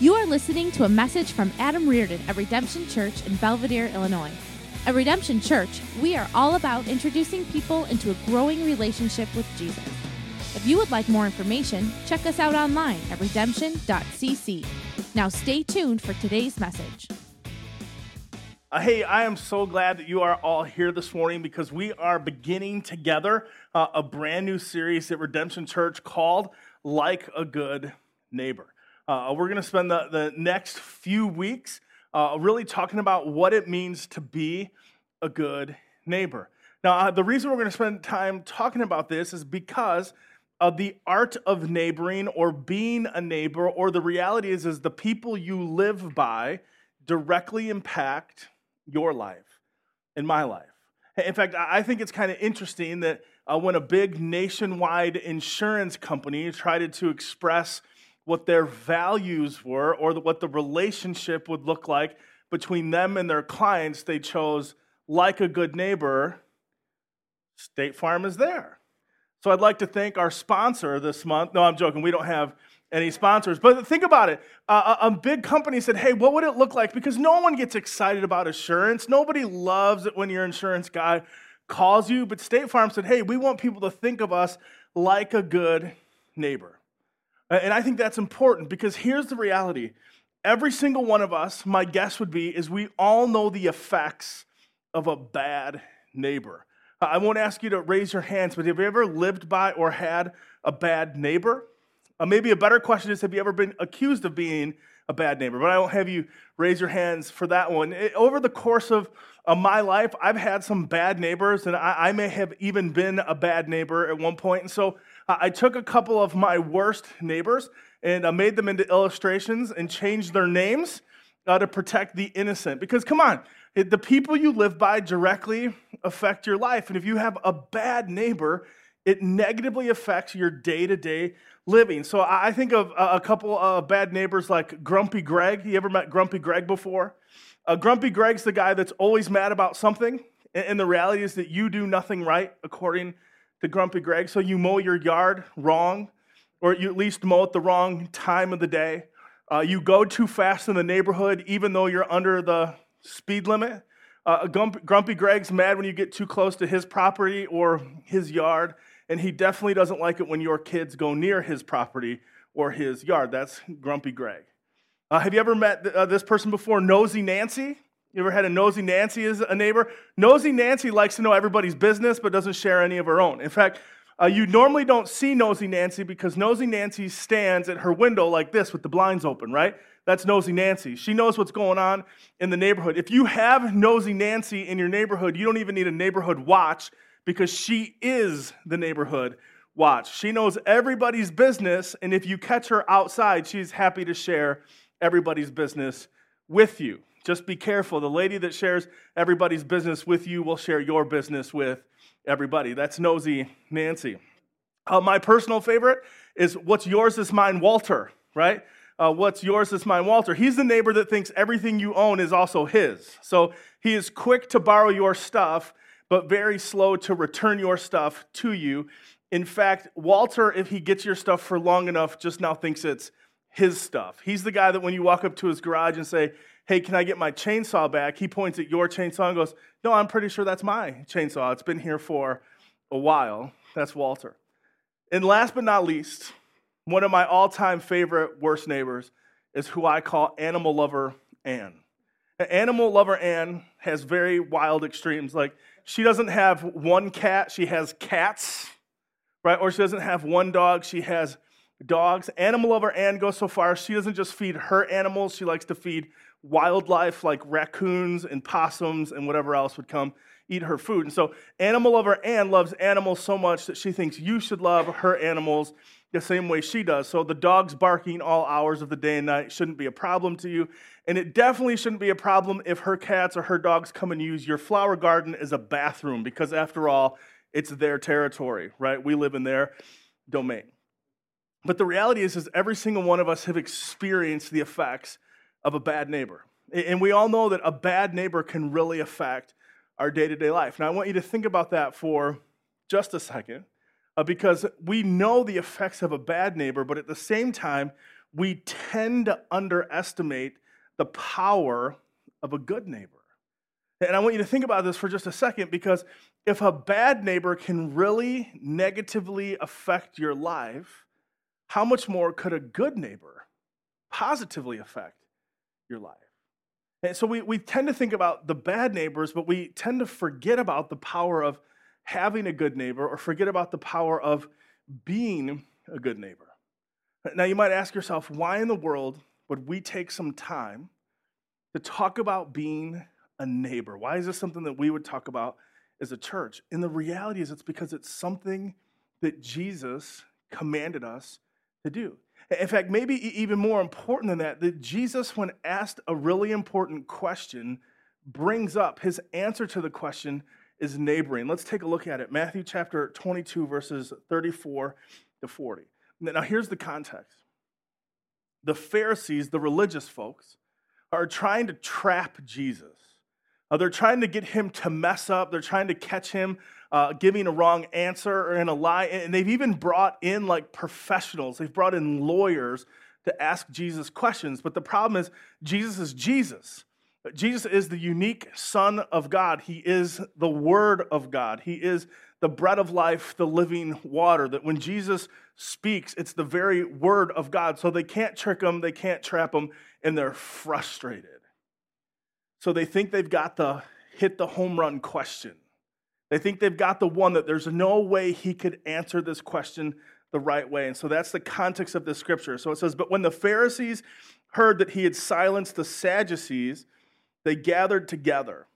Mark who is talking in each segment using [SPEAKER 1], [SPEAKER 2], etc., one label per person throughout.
[SPEAKER 1] You are listening to a message from Adam Reardon at Redemption Church in Belvidere, Illinois. At Redemption Church, we are all about introducing people into a growing relationship with Jesus. If you would like more information, check us out online at redemption.cc. Now stay tuned for today's message.
[SPEAKER 2] Uh, hey, I am so glad that you are all here this morning because we are beginning together uh, a brand new series at Redemption Church called Like a Good Neighbor. Uh, we're going to spend the, the next few weeks uh, really talking about what it means to be a good neighbor. Now, uh, the reason we're going to spend time talking about this is because of the art of neighboring or being a neighbor, or the reality is, is the people you live by directly impact your life and my life. In fact, I think it's kind of interesting that uh, when a big nationwide insurance company tried to express what their values were or what the relationship would look like between them and their clients, they chose, like a good neighbor, State Farm is there. So I'd like to thank our sponsor this month. No, I'm joking. We don't have any sponsors. But think about it. Uh, a big company said, hey, what would it look like? Because no one gets excited about assurance. Nobody loves it when your insurance guy calls you. But State Farm said, hey, we want people to think of us like a good neighbor. And I think that's important because here's the reality. Every single one of us, my guess would be, is we all know the effects of a bad neighbor. I won't ask you to raise your hands, but have you ever lived by or had a bad neighbor? Uh, maybe a better question is Have you ever been accused of being a bad neighbor? But I won't have you raise your hands for that one. It, over the course of, my life, I've had some bad neighbors, and I, I, may have even been a bad neighbor at one point. And so I took a couple of my worst neighbors and I made them into illustrations and changed their names uh, to protect the innocent. Because come on, the people you live by directly affect your life. And if you have a bad neighbor, it negatively affects your day to day living. So I think of a couple of bad neighbors like Grumpy Greg. You ever met Grumpy Greg before? Uh, Grumpy Greg's the guy that's always mad about something. And the reality is that you do nothing right according to Grumpy Greg. So you mow your yard wrong, or you at least mow at the wrong time of the day. Uh, you go too fast in the neighborhood, even though you're under the speed limit. Uh, Grumpy, Greg's mad when you get too close to his property or his yard and he definitely doesn't like it when your kids go near his property or his yard. That's Grumpy Greg. Uh, have you ever met th- uh, this person before, Nosy Nancy? You ever had a Nosy Nancy as a neighbor? Nosy Nancy likes to know everybody's business but doesn't share any of her own. In fact, uh, you normally don't see Nosy Nancy because Nosy Nancy stands at her window like this with the blinds open, right? That's Nosy Nancy. She knows what's going on in the neighborhood. If you have Nosy Nancy in your neighborhood, you don't even need a neighborhood watch because she is the neighborhood watch. She knows everybody's business, and if you catch her outside, she's happy to share everybody's business with you. Just be careful. The lady that shares everybody's business with you will share your business with everybody. That's nosy Nancy. Uh, my personal favorite is what's yours is mine, Walter, right? Uh, what's yours is mine, Walter. He's the neighbor that thinks everything you own is also his. So he is quick to borrow your stuff but very slow to return your stuff to you. In fact, Walter, if he gets your stuff for long enough, just now thinks it's his stuff. He's the guy that when you walk up to his garage and say, Hey, can I get my chainsaw back? He points at your chainsaw and goes, No, I'm pretty sure that's my chainsaw. It's been here for a while. That's Walter. And last but not least, one of my all time favorite worst neighbors is who I call animal lover Ann. Animal lover Ann has very wild extremes. Like, she doesn't have one cat, she has cats, right? Or she doesn't have one dog, she has dogs. Animal lover Ann goes so far, she doesn't just feed her animals, she likes to feed wildlife like raccoons and possums and whatever else would come eat her food. And so, animal lover Ann loves animals so much that she thinks you should love her animals the same way she does. So, the dog's barking all hours of the day and night shouldn't be a problem to you. And it definitely shouldn't be a problem if her cats or her dogs come and use your flower garden as a bathroom, because after all, it's their territory, right? We live in their domain. But the reality is, is every single one of us have experienced the effects of a bad neighbor. And we all know that a bad neighbor can really affect our day to day life. Now, I want you to think about that for just a second, uh, because we know the effects of a bad neighbor, but at the same time, we tend to underestimate the power of a good neighbor. And I want you to think about this for just a second because if a bad neighbor can really negatively affect your life, how much more could a good neighbor positively affect your life? And so we, we tend to think about the bad neighbors, but we tend to forget about the power of having a good neighbor or forget about the power of being a good neighbor. Now, you might ask yourself, why in the world would we take some time to talk about being a neighbor? Why is this something that we would talk about as a church? And the reality is, it's because it's something that Jesus commanded us to do. In fact, maybe even more important than that, that Jesus, when asked a really important question, brings up his answer to the question is neighboring. Let's take a look at it. Matthew chapter 22, verses 34 to 40. Now, here's the context the Pharisees, the religious folks, are trying to trap Jesus. They're trying to get him to mess up. They're trying to catch him uh, giving a wrong answer or in a lie. And they've even brought in like professionals, they've brought in lawyers to ask Jesus questions. But the problem is, Jesus is Jesus. Jesus is the unique Son of God. He is the Word of God. He is the bread of life, the living water. That when Jesus speaks, it's the very Word of God. So they can't trick him, they can't trap him, and they're frustrated. So they think they've got the hit the home run question. They think they've got the one that there's no way he could answer this question the right way. And so that's the context of the scripture. So it says, But when the Pharisees heard that he had silenced the Sadducees, they gathered together.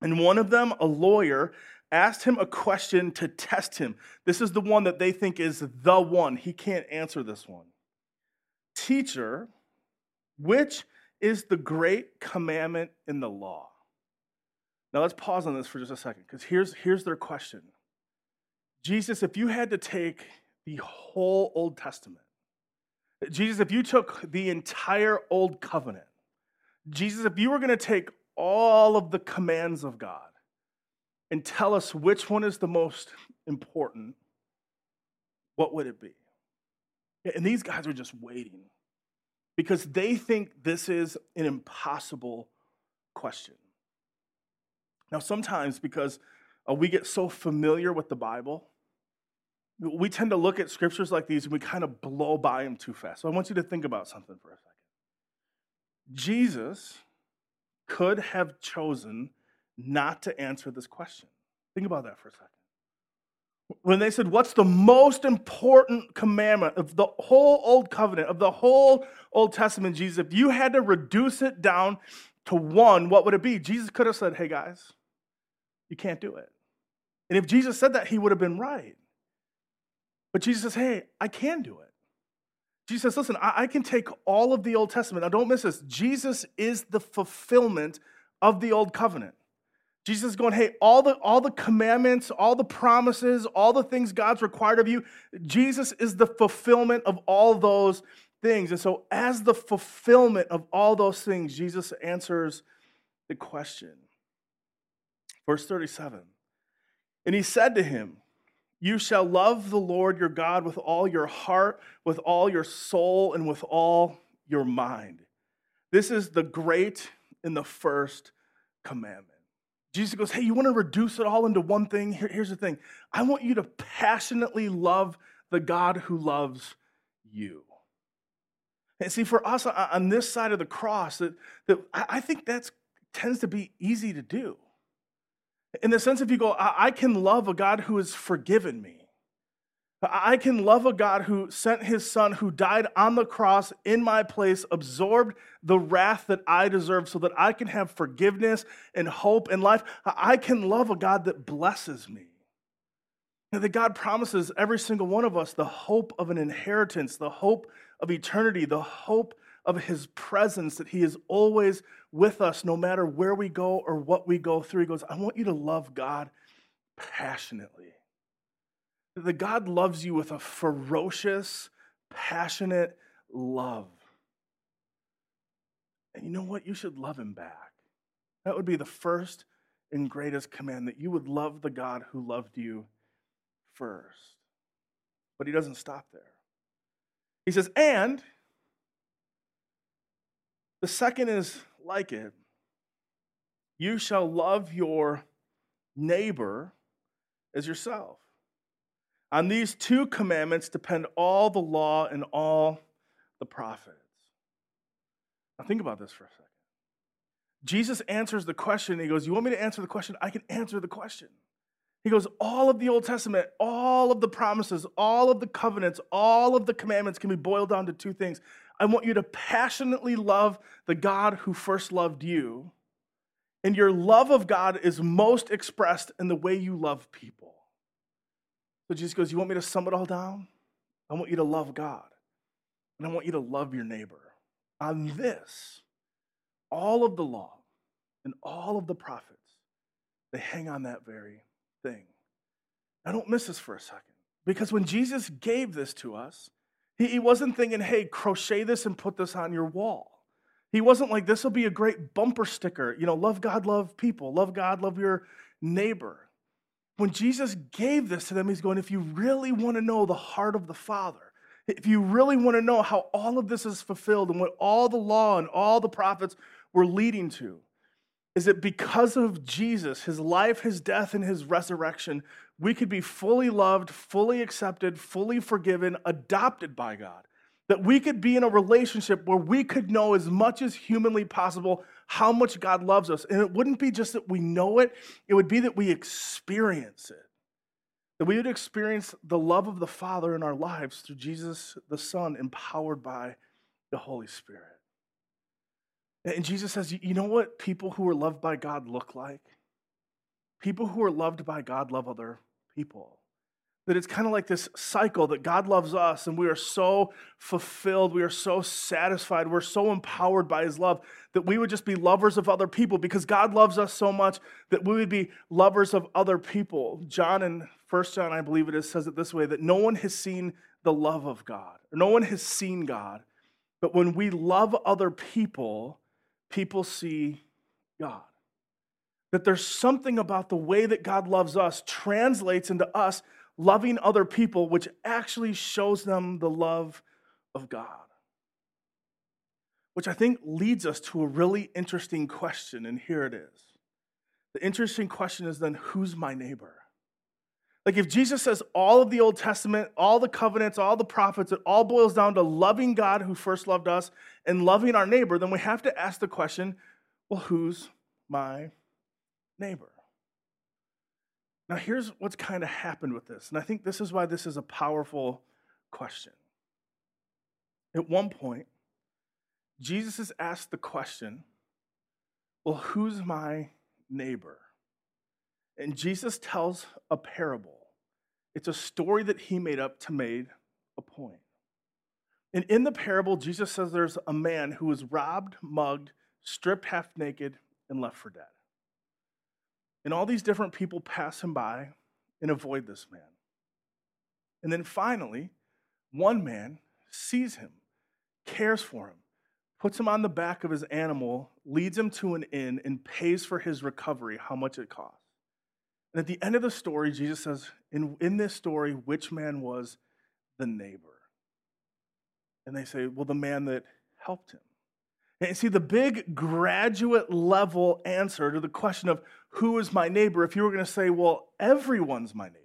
[SPEAKER 2] And one of them, a lawyer, asked him a question to test him. This is the one that they think is the one. He can't answer this one. Teacher, which is the great commandment in the law? Now let's pause on this for just a second because here's, here's their question Jesus, if you had to take the whole Old Testament, Jesus, if you took the entire Old Covenant, Jesus, if you were going to take all of the commands of God and tell us which one is the most important, what would it be? And these guys are just waiting because they think this is an impossible question. Now, sometimes because uh, we get so familiar with the Bible, we tend to look at scriptures like these and we kind of blow by them too fast. So I want you to think about something for a second. Jesus could have chosen not to answer this question. Think about that for a second. When they said, What's the most important commandment of the whole Old Covenant, of the whole Old Testament, Jesus, if you had to reduce it down to one, what would it be? Jesus could have said, Hey guys, you can't do it. And if Jesus said that, he would have been right. But Jesus says, hey, I can do it. Jesus says, listen, I, I can take all of the Old Testament. Now, don't miss this. Jesus is the fulfillment of the Old Covenant. Jesus is going, hey, all the, all the commandments, all the promises, all the things God's required of you, Jesus is the fulfillment of all those things. And so, as the fulfillment of all those things, Jesus answers the question Verse 37 And he said to him, You shall love the Lord your God with all your heart, with all your soul, and with all your mind. This is the great and the first commandment. Jesus goes, Hey, you want to reduce it all into one thing? Here, here's the thing I want you to passionately love the God who loves you. And see, for us uh, on this side of the cross, that, that I think that tends to be easy to do. In the sense, if you go, I can love a God who has forgiven me. I can love a God who sent his son, who died on the cross in my place, absorbed the wrath that I deserve so that I can have forgiveness and hope and life. I can love a God that blesses me. And that God promises every single one of us the hope of an inheritance, the hope of eternity, the hope of his presence, that he is always with us no matter where we go or what we go through. He goes, I want you to love God passionately. That God loves you with a ferocious, passionate love. And you know what? You should love him back. That would be the first and greatest command that you would love the God who loved you first. But he doesn't stop there. He says, and the second is like it you shall love your neighbor as yourself. On these two commandments depend all the law and all the prophets. Now, think about this for a second. Jesus answers the question. He goes, You want me to answer the question? I can answer the question. He goes, All of the Old Testament, all of the promises, all of the covenants, all of the commandments can be boiled down to two things. I want you to passionately love the God who first loved you and your love of God is most expressed in the way you love people. So Jesus goes, You want me to sum it all down? I want you to love God. And I want you to love your neighbor. On this, all of the law and all of the prophets, they hang on that very thing. Now, don't miss this for a second. Because when Jesus gave this to us, he wasn't thinking, hey, crochet this and put this on your wall. He wasn't like, this will be a great bumper sticker. You know, love God, love people, love God, love your neighbor. When Jesus gave this to them, he's going, if you really want to know the heart of the Father, if you really want to know how all of this is fulfilled and what all the law and all the prophets were leading to, is that because of Jesus, his life, his death, and his resurrection, we could be fully loved, fully accepted, fully forgiven, adopted by God that we could be in a relationship where we could know as much as humanly possible how much God loves us. And it wouldn't be just that we know it, it would be that we experience it. That we would experience the love of the Father in our lives through Jesus the Son, empowered by the Holy Spirit. And Jesus says, You know what people who are loved by God look like? People who are loved by God love other people that it's kind of like this cycle that God loves us and we are so fulfilled, we are so satisfied, we're so empowered by His love that we would just be lovers of other people because God loves us so much that we would be lovers of other people. John in First John, I believe it is, says it this way that no one has seen the love of God, or no one has seen God, but when we love other people, people see God. That there's something about the way that God loves us translates into us loving other people, which actually shows them the love of God. Which I think leads us to a really interesting question, and here it is. The interesting question is then, who's my neighbor? Like, if Jesus says all of the Old Testament, all the covenants, all the prophets, it all boils down to loving God who first loved us and loving our neighbor, then we have to ask the question well, who's my neighbor? Now, here's what's kind of happened with this, and I think this is why this is a powerful question. At one point, Jesus is asked the question, Well, who's my neighbor? And Jesus tells a parable. It's a story that he made up to make a point. And in the parable, Jesus says there's a man who was robbed, mugged, stripped half naked, and left for dead. And all these different people pass him by and avoid this man. And then finally, one man sees him, cares for him, puts him on the back of his animal, leads him to an inn, and pays for his recovery, how much it costs. And at the end of the story, Jesus says, in, in this story, which man was the neighbor? And they say, well, the man that helped him. And see, the big graduate level answer to the question of who is my neighbor, if you were going to say, well, everyone's my neighbor.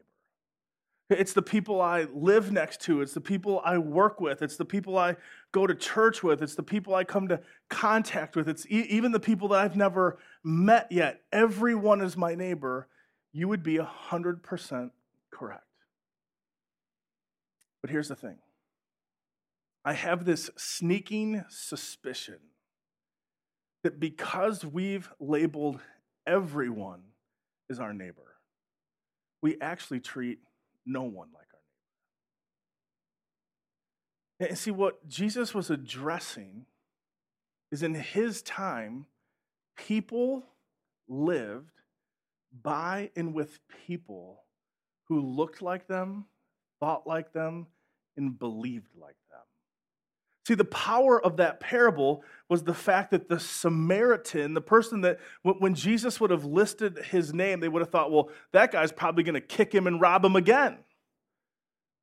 [SPEAKER 2] It's the people I live next to. It's the people I work with. It's the people I go to church with. It's the people I come to contact with. It's e- even the people that I've never met yet. Everyone is my neighbor. You would be 100% correct. But here's the thing I have this sneaking suspicion that because we've labeled everyone as our neighbor, we actually treat no one like our neighbor. And see, what Jesus was addressing is in his time, people lived by and with people who looked like them, thought like them, and believed like them. See, the power of that parable was the fact that the Samaritan, the person that, when Jesus would have listed his name, they would have thought, well, that guy's probably going to kick him and rob him again.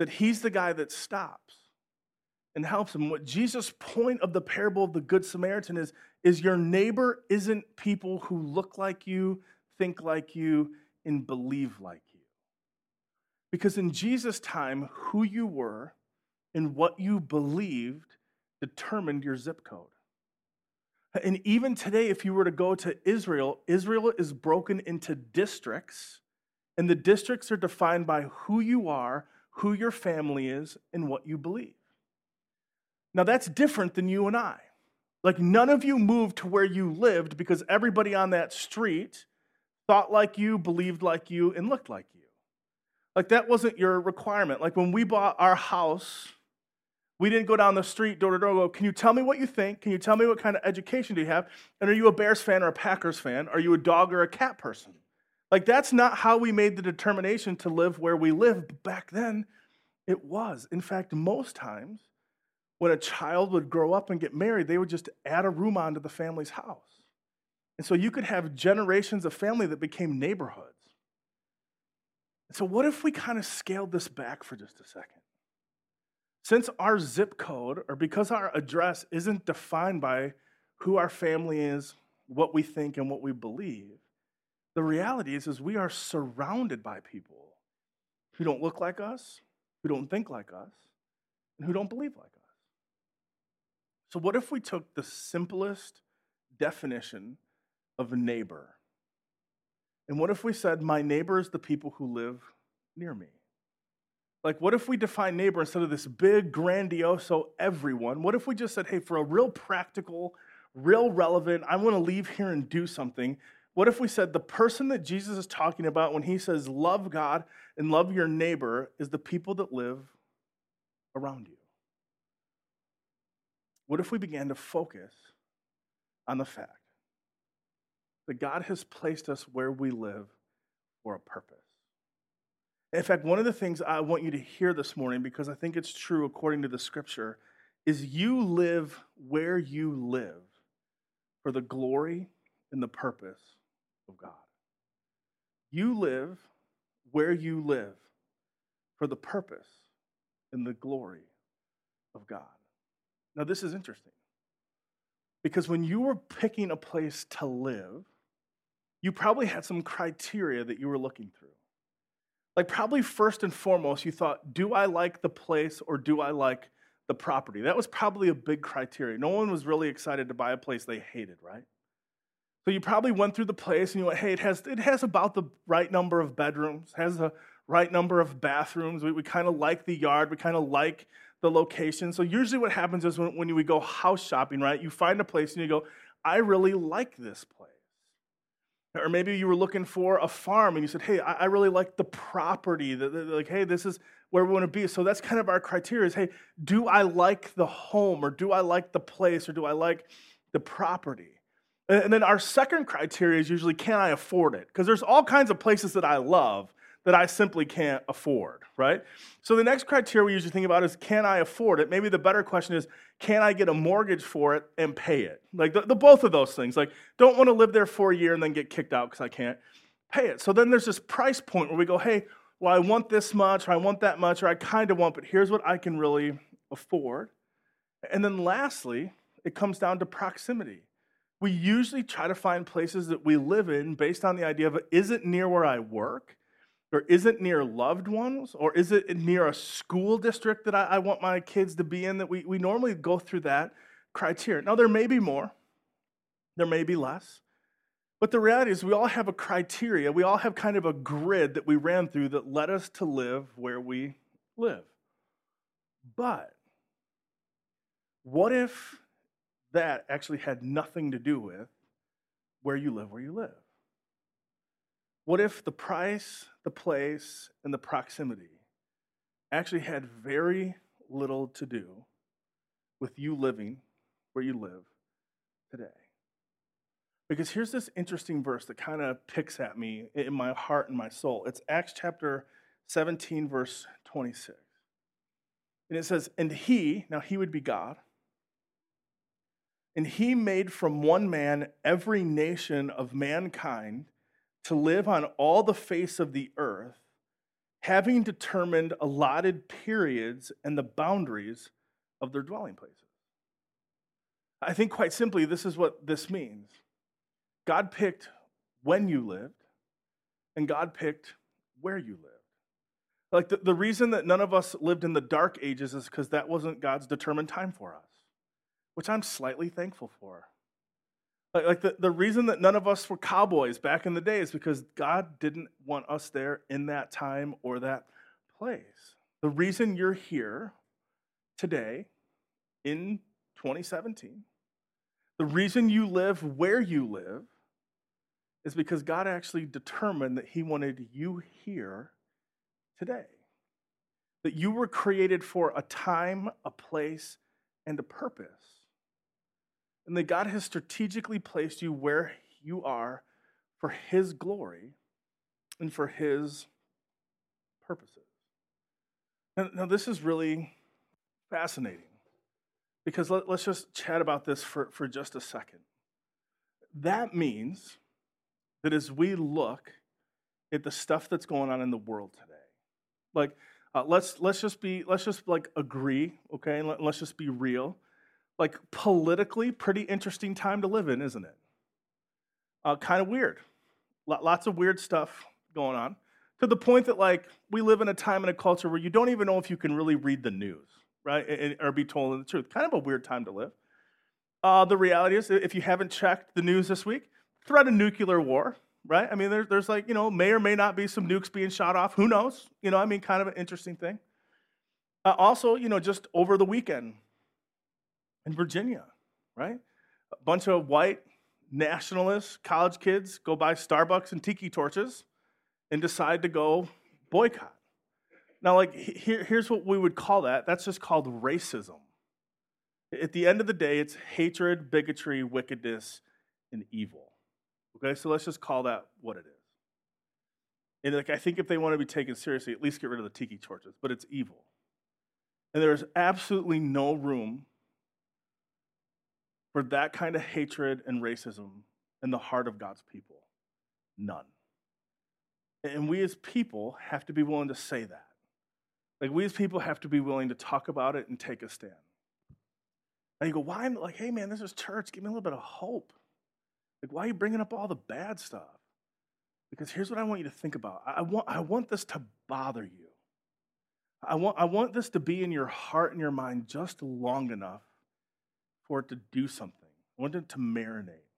[SPEAKER 2] That he's the guy that stops. and helps him. What Jesus' point of the parable of the Good Samaritan is, is your neighbor isn't people who look like you, think like you, and believe like you. Because in Jesus' time, who you were and what you believed determined your zip code. And even today, if you were to go to Israel, Israel is broken into districts, and the districts are defined by who you are, who your family is, and what you believe. Now, that's different than you and I. Like, none of you moved to where you lived because everybody on that street thought like you, believed like you, and looked like you. Like, that wasn't your requirement. Like, when we bought our house, we didn't go down the street door to door go, Can you tell me what you think? Can you tell me what kind of education do you have? And are you a Bears fan or a Packers fan? Are you a dog or a cat person? Like, that's not how we made the determination to live where we live. But back then, it was. In fact, most times, when a child would grow up and get married, they would just add a room onto the family's house. And so you could have generations of family that became neighborhoods. so, what if we kind of scaled this back for just a second? Since our zip code, or because our address isn't defined by who our family is, what we think, and what we believe, the reality is, is we are surrounded by people who don't look like us, who don't think like us, and who don't believe like us. So, what if we took the simplest definition of a neighbor? And what if we said, My neighbor is the people who live near me? Like, what if we define neighbor instead of this big, grandiose, everyone? What if we just said, hey, for a real practical, real relevant, I want to leave here and do something? What if we said the person that Jesus is talking about when he says love God and love your neighbor is the people that live around you? What if we began to focus on the fact that God has placed us where we live for a purpose? In fact, one of the things I want you to hear this morning, because I think it's true according to the scripture, is you live where you live for the glory and the purpose of God. You live where you live for the purpose and the glory of God. Now, this is interesting because when you were picking a place to live, you probably had some criteria that you were looking through. Like, probably first and foremost, you thought, do I like the place or do I like the property? That was probably a big criteria. No one was really excited to buy a place they hated, right? So you probably went through the place and you went, hey, it has, it has about the right number of bedrooms, has the right number of bathrooms. We, we kind of like the yard, we kind of like the location. So usually what happens is when, when we go house shopping, right, you find a place and you go, I really like this place. Or maybe you were looking for a farm and you said, hey, I, really like the property. Like, hey, this is where we want to be. So that's kind of our criteria is, hey, do I like the home or do I like the place or do I like the property? And then our second criteria is usually, can I afford it? Because there's all kinds of places that I love that I simply can't afford, right? So the next criteria we usually think about is can I afford it? Maybe the better question is can I get a mortgage for it and pay it? Like the, the both of those things. Like don't want to live there for a year and then get kicked out because I can't pay it. So then there's this price point where we go, hey, well, I want this much, or I want that much, or I kind of want, but here's what I can really afford. And then lastly, it comes down to proximity. We usually try to find places that we live in based on the idea of is it near where I work? Or is it near loved ones or is it near a school district that I, I, want my kids to be in that we, we normally go through that criteria. Now there may be more. There may be less. But the reality is we all have a criteria. We all have kind of a grid that we ran through that led us to live where we live. But what if that actually had nothing to do with where you live where you live what if the price, the place, and the proximity actually had very little to do with you living where you live today? Because here's this interesting verse that kind of picks at me in my heart and my soul. It's Acts chapter 17, verse 26. And it says, And he, now he would be God, and he made from one man every nation of mankind to live on all the face of the earth, having determined allotted periods and the boundaries of their dwelling places. I think quite simply, this is what this means God picked when you lived, and God picked where you lived. Like the, the reason that none of us lived in the dark ages is because that wasn't God's determined time for us, which I'm slightly thankful for. Like, like the, the reason that none of us were cowboys back in the day is because God didn't want us there in that time or that place. The reason you're here today in 2017, the reason you live where you live is because God actually determined that He wanted you here today. That you were created for a time, a place, and a purpose. And that God has strategically placed you where you are for His glory and for His purposes. Now, now this is really fascinating because let, us just chat about this for, for just a second. That means that as we look at the stuff that's going on in the world today, like uh, let's let's just be let's just like agree, okay, let, let's just be real. Like politically, pretty interesting time to live in, isn't it? Uh, kind of weird. Lots of weird stuff going on to the point that like we live in a time and a culture where you don't even know if you can really read the news, right, or be told the truth. Kind of a weird time to live. Uh, the reality is, if you haven't checked the news this week, threat of nuclear war, right? I mean, there's, there's like, you know, may or may not be some nukes being shot off. Who knows? You know, I mean, kind of an interesting thing. Uh, also, you know, just over the weekend in Virginia, right? A bunch of white nationalists, college kids go buy Starbucks and tiki torches and decide to go boycott. Now, like, here, here's what we would call that that's just called racism. At the end of the day, it's hatred, bigotry, wickedness, and evil. Okay, so let's just call that what it is. And like I think if they want to be taken seriously, at least get rid of the tiki torches, but it's evil. And there is absolutely no room for that kind of hatred and racism in the heart of God's people. None. And we as people have to be willing to say that. Like we as people have to be willing to talk about it and take a stand. And you go, why? I'm like, hey man, this is church. Give me a little bit of hope. Like, why are you bringing up all the bad stuff? Because here's what I want you to think about. I want, I want this to bother you. I want, I want this to be in your heart and your mind just long enough for it to do something. I want it to marinate.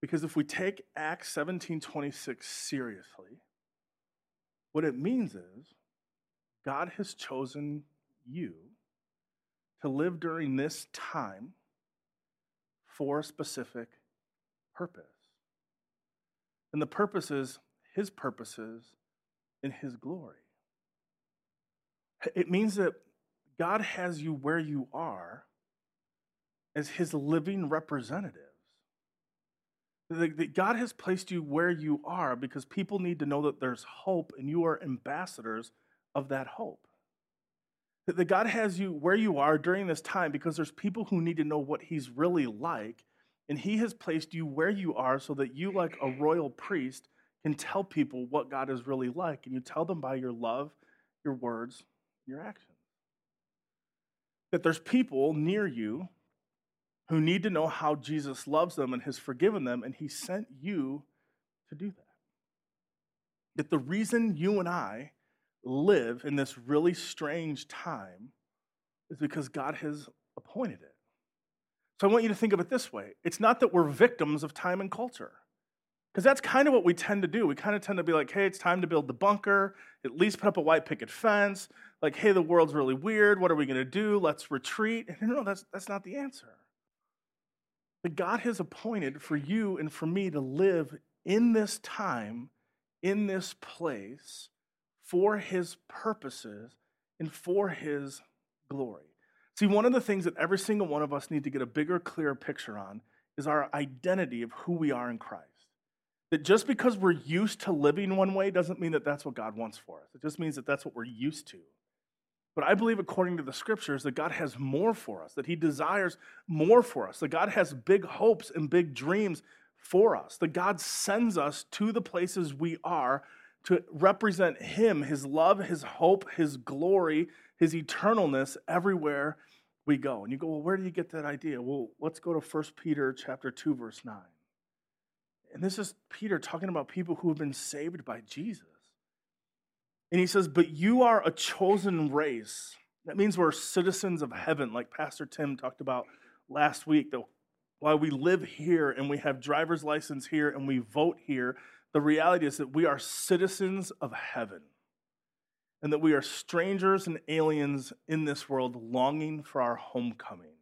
[SPEAKER 2] Because if we take Acts 17:26 seriously, what it means is God has chosen you to live during this time for a specific purpose. And the purpose is his purposes in his glory. It means that God has you where you are as his living representatives. That God has placed you where you are because people need to know that there's hope and you are ambassadors of that hope that God has you where you are during this time because there's people who need to know what He's really like. And He has placed you where you are so that you, like a royal priest, can tell people what God is really like. And you tell them by your love, your words, your actions. That there's people near you who need to know how Jesus loves them and has forgiven them, and He sent you to do that. That the reason you and I live in this really strange time is because God has appointed it. So I want you to think of it this way it's not that we're victims of time and culture. Because that's kind of what we tend to do. We kind of tend to be like, hey, it's time to build the bunker, at least put up a white picket fence. Like, hey, the world's really weird. What are we going to do? Let's retreat. And no, that's, that's not the answer. But God has appointed for you and for me to live in this time, in this place, for his purposes and for his glory. See, one of the things that every single one of us need to get a bigger, clearer picture on is our identity of who we are in Christ. That just because we're used to living one way doesn't mean that that's what God wants for us. It just means that that's what we're used to. But I believe, according to the scriptures, that God has more for us, that He desires more for us, that God has big hopes and big dreams for us, that God sends us to the places we are to represent Him, His love, His hope, His glory, his eternalness everywhere we go. And you go, well, where do you get that idea? Well, let's go to 1 Peter chapter 2, verse 9. And this is Peter talking about people who have been saved by Jesus. And he says, But you are a chosen race. That means we're citizens of heaven, like Pastor Tim talked about last week. That while we live here and we have driver's license here and we vote here, the reality is that we are citizens of heaven and that we are strangers and aliens in this world longing for our homecoming.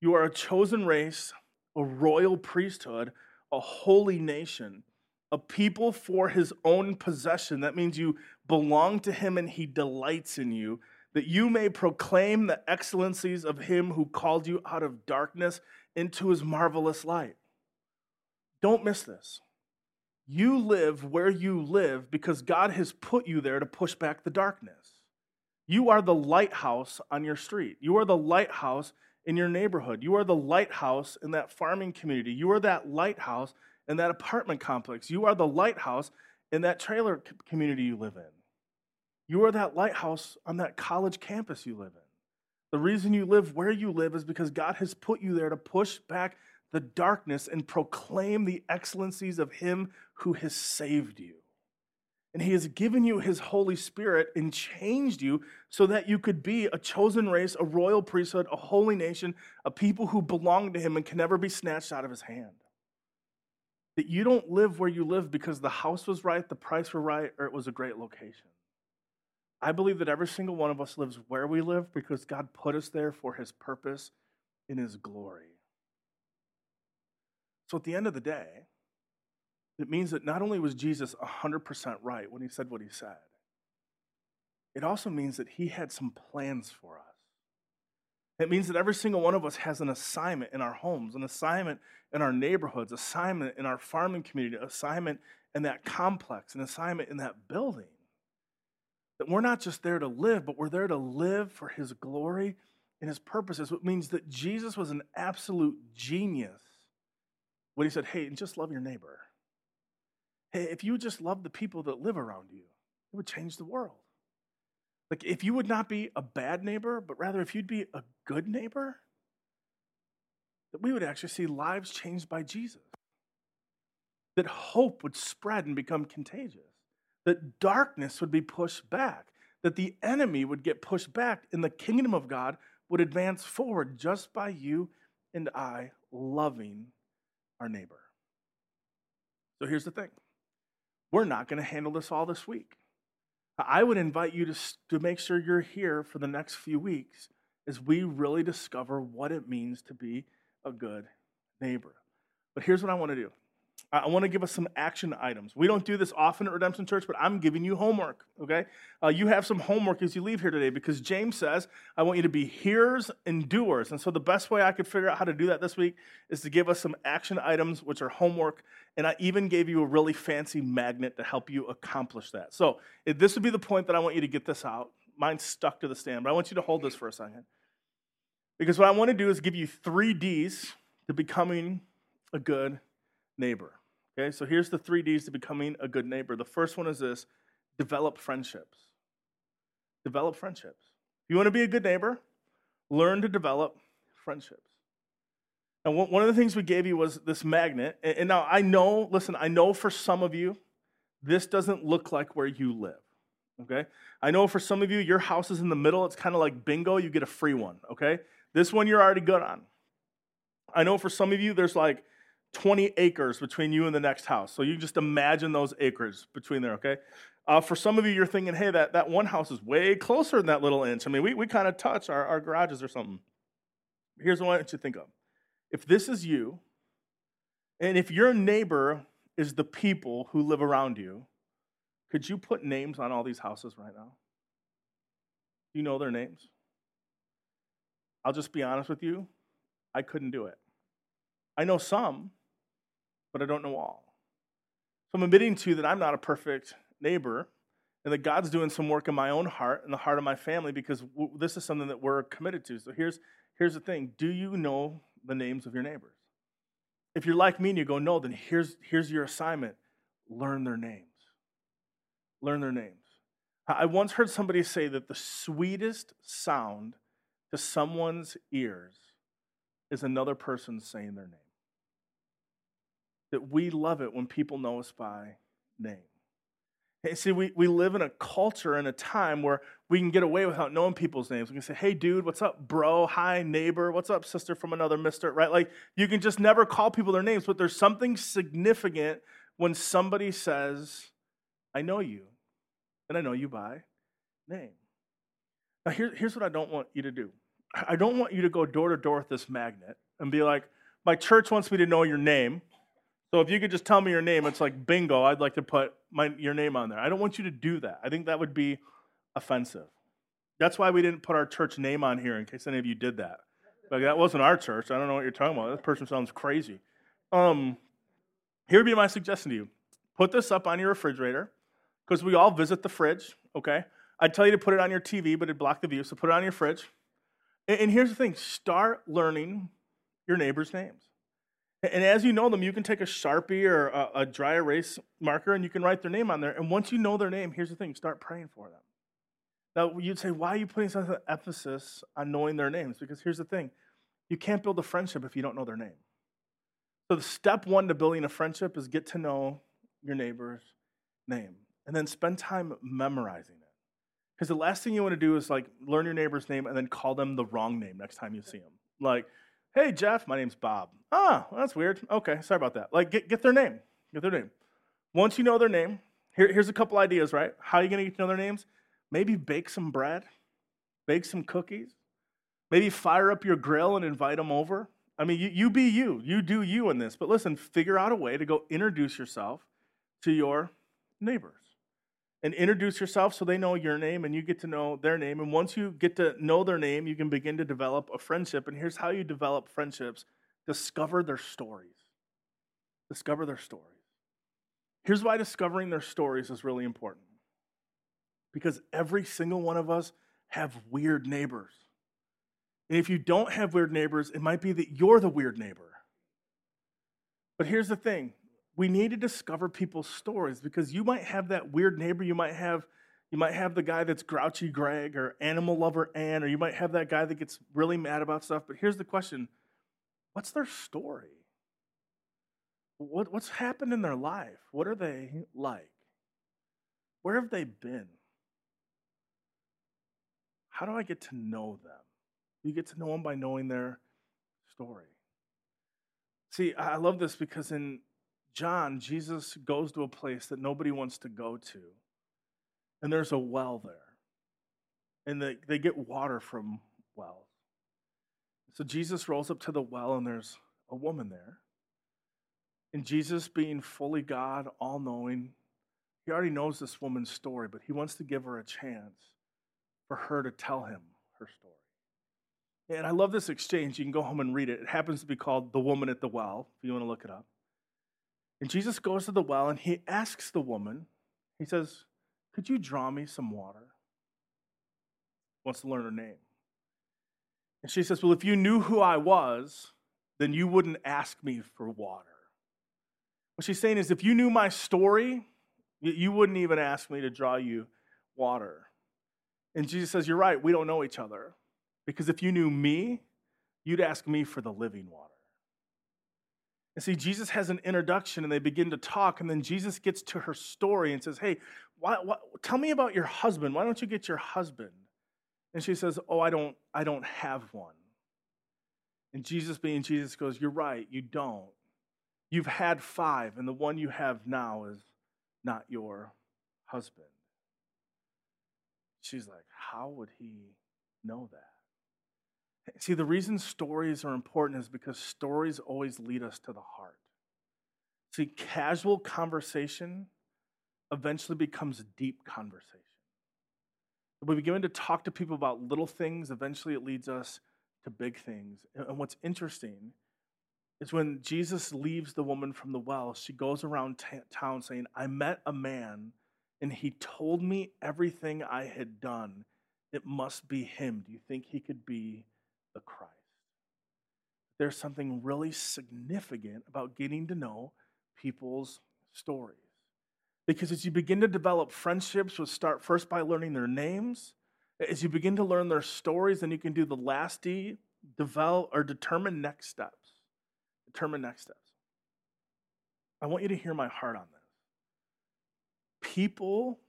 [SPEAKER 2] You are a chosen race, a royal priesthood, a holy nation, a people for his own possession. That means you belong to him and he delights in you, that you may proclaim the excellencies of him who called you out of darkness into his marvelous light. Don't miss this. You live where you live because God has put you there to push back the darkness. You are the lighthouse on your street. You are the lighthouse in your neighborhood. You are the lighthouse in that farming community. You are that lighthouse in that apartment complex. You are the lighthouse in that trailer community you live in. You are that lighthouse on that college campus you live in. The reason you live where you live is because God has put you there to push back the darkness and proclaim the excellencies of Him who has saved you. And He has given you His Holy Spirit and changed you so that you could be a chosen race, a royal priesthood, a holy nation, a people who belong to Him and can never be snatched out of His hand. That you don't live where you live because the house was right, the price were right, or it was a great location. I believe that every single one of us lives where we live because God put us there for His purpose in His glory. So at the end of the day, it means that not only was Jesus 100% right when he said what he said, it also means that he had some plans for us. It means that every single one of us has an assignment in our homes, an assignment in our neighborhoods, assignment in our farming community, assignment in that complex, an assignment in that building. That we're not just there to live, but we're there to live for his glory and his purposes. It means that Jesus was an absolute genius when he said, Hey, just love your neighbor. Hey, if you just love the people that live around you, it would change the world. Like, if you would not be a bad neighbor, but rather if you'd be a good neighbor, that we would actually see lives changed by Jesus. That hope would spread and become contagious. That darkness would be pushed back. That the enemy would get pushed back, and the kingdom of God would advance forward just by you and I loving our neighbor. So here's the thing we're not going to handle this all this week. I would invite you to, to make sure you're here for the next few weeks as we really discover what it means to be a good neighbor. But here's what I want to do I want to give us some action items. We don't do this often at Redemption Church, but I'm giving you homework, okay? Uh, you have some homework as you leave here today because James says, I want you to be hearers and doers. And so the best way I could figure out how to do that this week is to give us some action items, which are homework. And I even gave you a really fancy magnet to help you accomplish that. So this would be the point that I want you to get this out. Mine's stuck to the stand, but I want you to hold this for a second. Because what I want to do is give you three D's to becoming a good neighbor. Okay, so here's the three D's to becoming a good neighbor. The first one is this develop friendships. Develop friendships. If you want to be a good neighbor, learn to develop friendships. Now, one of the things we gave you was this magnet. And now I know, listen, I know for some of you, this doesn't look like where you live. Okay? I know for some of you, your house is in the middle. It's kind of like bingo, you get a free one. Okay? This one you're already good on. I know for some of you, there's like 20 acres between you and the next house. So you just imagine those acres between there, okay? Uh, for some of you, you're thinking, hey, that, that one house is way closer than that little inch. I mean, we, we kind of touch our, our garages or something. Here's what I want you to think of. If this is you, and if your neighbor is the people who live around you, could you put names on all these houses right now? Do you know their names? I'll just be honest with you, I couldn't do it. I know some, but I don't know all. So I'm admitting to you that I'm not a perfect neighbor and that God's doing some work in my own heart and the heart of my family because this is something that we're committed to. So here's, here's the thing Do you know the names of your neighbors? If you're like me and you go, no, then here's, here's your assignment learn their names. Learn their names. I once heard somebody say that the sweetest sound to someone's ears is another person saying their name. That we love it when people know us by name. Hey, see, we, we live in a culture and a time where we can get away without knowing people's names. We can say, hey, dude, what's up, bro? Hi, neighbor. What's up, sister from another mister? Right? Like, you can just never call people their names, but there's something significant when somebody says, I know you, and I know you by name. Now, here, here's what I don't want you to do I don't want you to go door to door with this magnet and be like, my church wants me to know your name. So if you could just tell me your name, it's like bingo, I'd like to put my, your name on there. I don't want you to do that. I think that would be offensive. That's why we didn't put our church name on here in case any of you did that. Like that wasn't our church. I don't know what you're talking about. That person sounds crazy. Um, here would be my suggestion to you. Put this up on your refrigerator because we all visit the fridge, okay? I'd tell you to put it on your TV, but it'd block the view, so put it on your fridge. And, and here's the thing start learning your neighbor's names. And as you know them, you can take a Sharpie or a, a, dry erase marker and you can write their name on there. And once you know their name, here's the thing start praying for them. Now, you'd say, why are you putting such an emphasis on knowing their names? Because here's the thing you can't build a friendship if you don't know their name. So, the step one to building a friendship is get to know your neighbor's name and then spend time memorizing it. Because the last thing you want to do is like learn your neighbor's name and then call them the wrong name next time you see them. Like, Hey, Jeff, my name's Bob. Ah, that's weird. Okay, sorry about that. Like, get, get their name. Get their name. Once you know their name, here, here's a couple ideas, right? How are you going to get to know their names? Maybe bake some bread, bake some cookies, maybe fire up your grill and invite them over. I mean, you, you be you. You do you in this. But listen, figure out a way to go introduce yourself to your neighbors and introduce yourself so they know your name and you get to know their name. And once you get to know their name, you can begin to develop a friendship. And here's how you develop friendships discover their stories. Discover their stories. Here's why discovering their stories is really important because every single one of us have weird neighbors. And if you don't have weird neighbors, it might be that you're the weird neighbor. But here's the thing we need to discover people's stories because you might have that weird neighbor you might have you might have the guy that's grouchy greg or animal lover ann or you might have that guy that gets really mad about stuff but here's the question what's their story? What, what's happened in their life? What are they like? Where have they been? How do i get to know them? You get to know them by knowing their story. See i love this because in John, Jesus goes to a place that nobody wants to go to, and there's a well there. And they, they get water from wells. So Jesus rolls up to the well, and there's a woman there. And Jesus, being fully God, all knowing, he already knows this woman's story, but he wants to give her a chance for her to tell him her story. And I love this exchange. You can go home and read it. It happens to be called The Woman at the Well, if you want to look it up. And Jesus goes to the well and he asks the woman, he says, Could you draw me some water? Wants to learn her name. And she says, Well, if you knew who I was, then you wouldn't ask me for water. What she's saying is, if you knew my story, you wouldn't even ask me to draw you water. And Jesus says, You're right, we don't know each other. Because if you knew me, you'd ask me for the living water. And see, Jesus has an introduction and they begin to talk, and then Jesus gets to her story and says, Hey, why, why, tell me about your husband. Why don't you get your husband? And she says, Oh, I don't, I don't have one. And Jesus, being Jesus, goes, You're right, you don't. You've had five, and the one you have now is not your husband. She's like, How would he know that? See, the reason stories are important is because stories always lead us to the heart. See, casual conversation eventually becomes deep conversation. If we begin to talk to people about little things, eventually it leads us to big things. And what's interesting is when Jesus leaves the woman from the well, she goes around t- town saying, I met a man and he told me everything I had done. It must be him. Do you think he could be the Christ. There's something really significant about getting to know people's stories. Because as you begin to develop friendships, you'll start first by learning their names. As you begin to learn their stories, then you can do the last D, develop or determine next steps. Determine next steps. I want you to hear my heart on this. People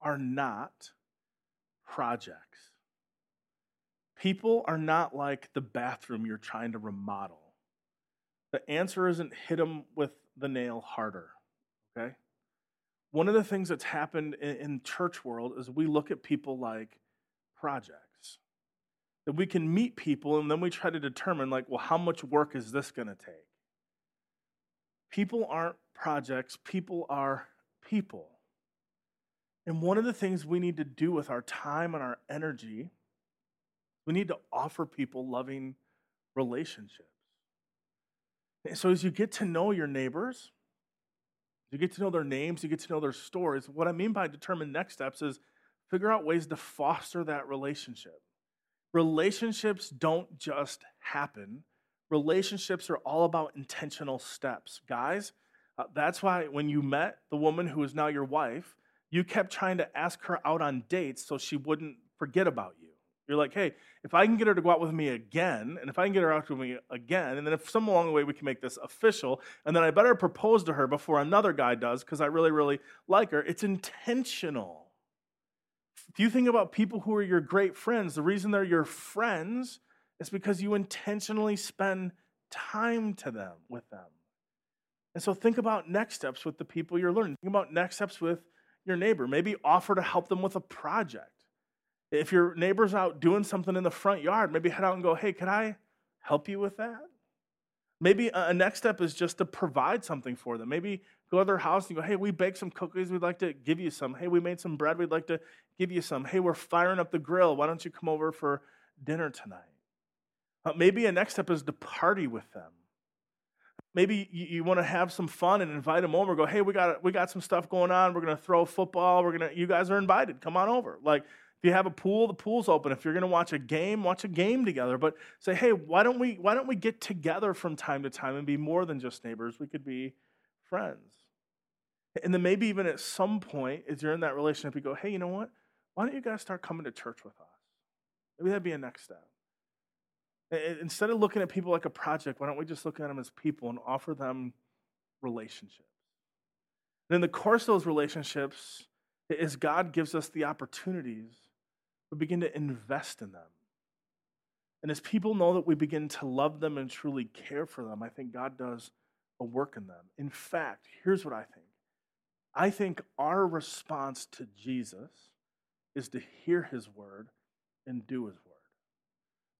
[SPEAKER 2] are not projects. People are not like the bathroom you're trying to remodel. The answer isn't hit them with the nail harder, okay? One of the things that's happened in, in church world is we look at people like projects. That we can meet people and then we try to determine, like, well, how much work is this going to take? People aren't projects, people are people. And one of the things we need to do with our time and our energy, we need to offer people loving relationships. And so as you get to know your neighbors, you get to know their names, you get to know their stories. What I mean by determine next steps is figure out ways to foster that relationship. Relationships don't just happen. Relationships are all about intentional steps. Guys, uh, that's why when you met the woman who is now your wife, you kept trying to ask her out on dates so she wouldn't forget about you. You're like, hey, if I can get her to go out with me again, and if I can get her out with me again, and then if some along the way we can make this official, and then I better propose to her before another guy does because I really, really like her, it's intentional. If you think about people who are your great friends, the reason they're your friends is because you intentionally spend time to them with them. And so think about next steps with the people you're learning. Think about next steps with your neighbor. Maybe offer to help them with a project. If your neighbor's out doing something in the front yard, maybe head out and go, hey, can I help you with that? Maybe a next step is just to provide something for them. Maybe go to their house and go, hey, we baked some cookies. We'd like to give you some. Hey, we made some bread. We'd like to give you some. Hey, we're firing up the grill. Why don't you come over for dinner tonight? Uh, maybe a next step is to party with them. Maybe you, you want to have some fun and invite them over. Go, hey, we got we got some stuff going on. We're gonna throw football. We're gonna. You guys are invited. Come on over. Like if you have a pool, the pool's open. If you're going to watch a game, watch a game together. But say, hey, why don't we why don't we get together from time to time and be more than just neighbors? We could be friends. And then maybe even at some point, as you're in that relationship, you go, hey, you know what? Why don't you guys start coming to church with us? Maybe that'd be a next step. Instead of looking at people like a project, why don't we just look at them as people and offer them relationships? And in the course of those relationships, as God gives us the opportunities we begin to invest in them. And as people know that we begin to love them and truly care for them, I think God does a work in them. In fact, here's what I think I think our response to Jesus is to hear his word and do his word.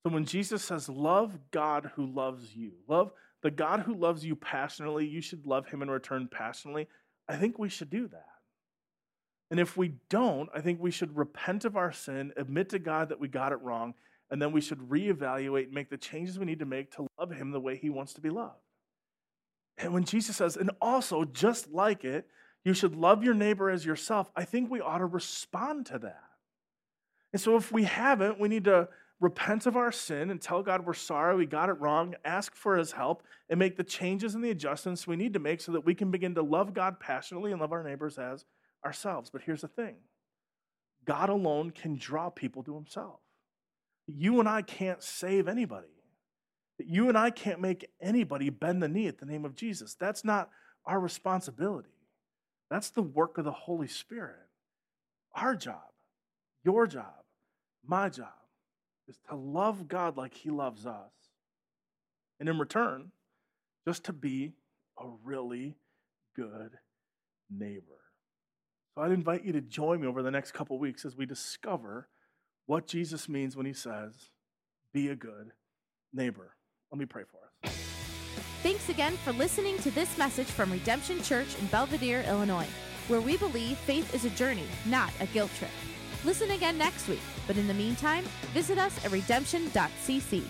[SPEAKER 2] So when Jesus says, Love God who loves you, love the God who loves you passionately, you should love him in return passionately. I think we should do that. And if we don't, I think we should repent of our sin, admit to God that we got it wrong, and then we should reevaluate and make the changes we need to make to love Him the way He wants to be loved. And when Jesus says, and also just like it, you should love your neighbor as yourself, I think we ought to respond to that. And so if we haven't, we need to repent of our sin and tell God we're sorry, we got it wrong, ask for His help, and make the changes and the adjustments we need to make so that we can begin to love God passionately and love our neighbors as ourselves. But here's the thing God alone can draw people to himself. You and I can't save anybody. You and I can't make anybody bend the knee at the name of Jesus. That's not our responsibility. That's the work of the Holy Spirit. Our job, your job, my job is to love God like He loves us. And in return, just to be a really good neighbor. So I'd invite you to join me over the next couple weeks as we discover what Jesus means when he says, be a good neighbor. Let me pray for us.
[SPEAKER 1] Thanks again for listening to this message from Redemption Church in Belvidere, Illinois, where we believe faith is a journey, not a guilt trip. Listen again next week, but in the meantime, visit us at redemption.cc.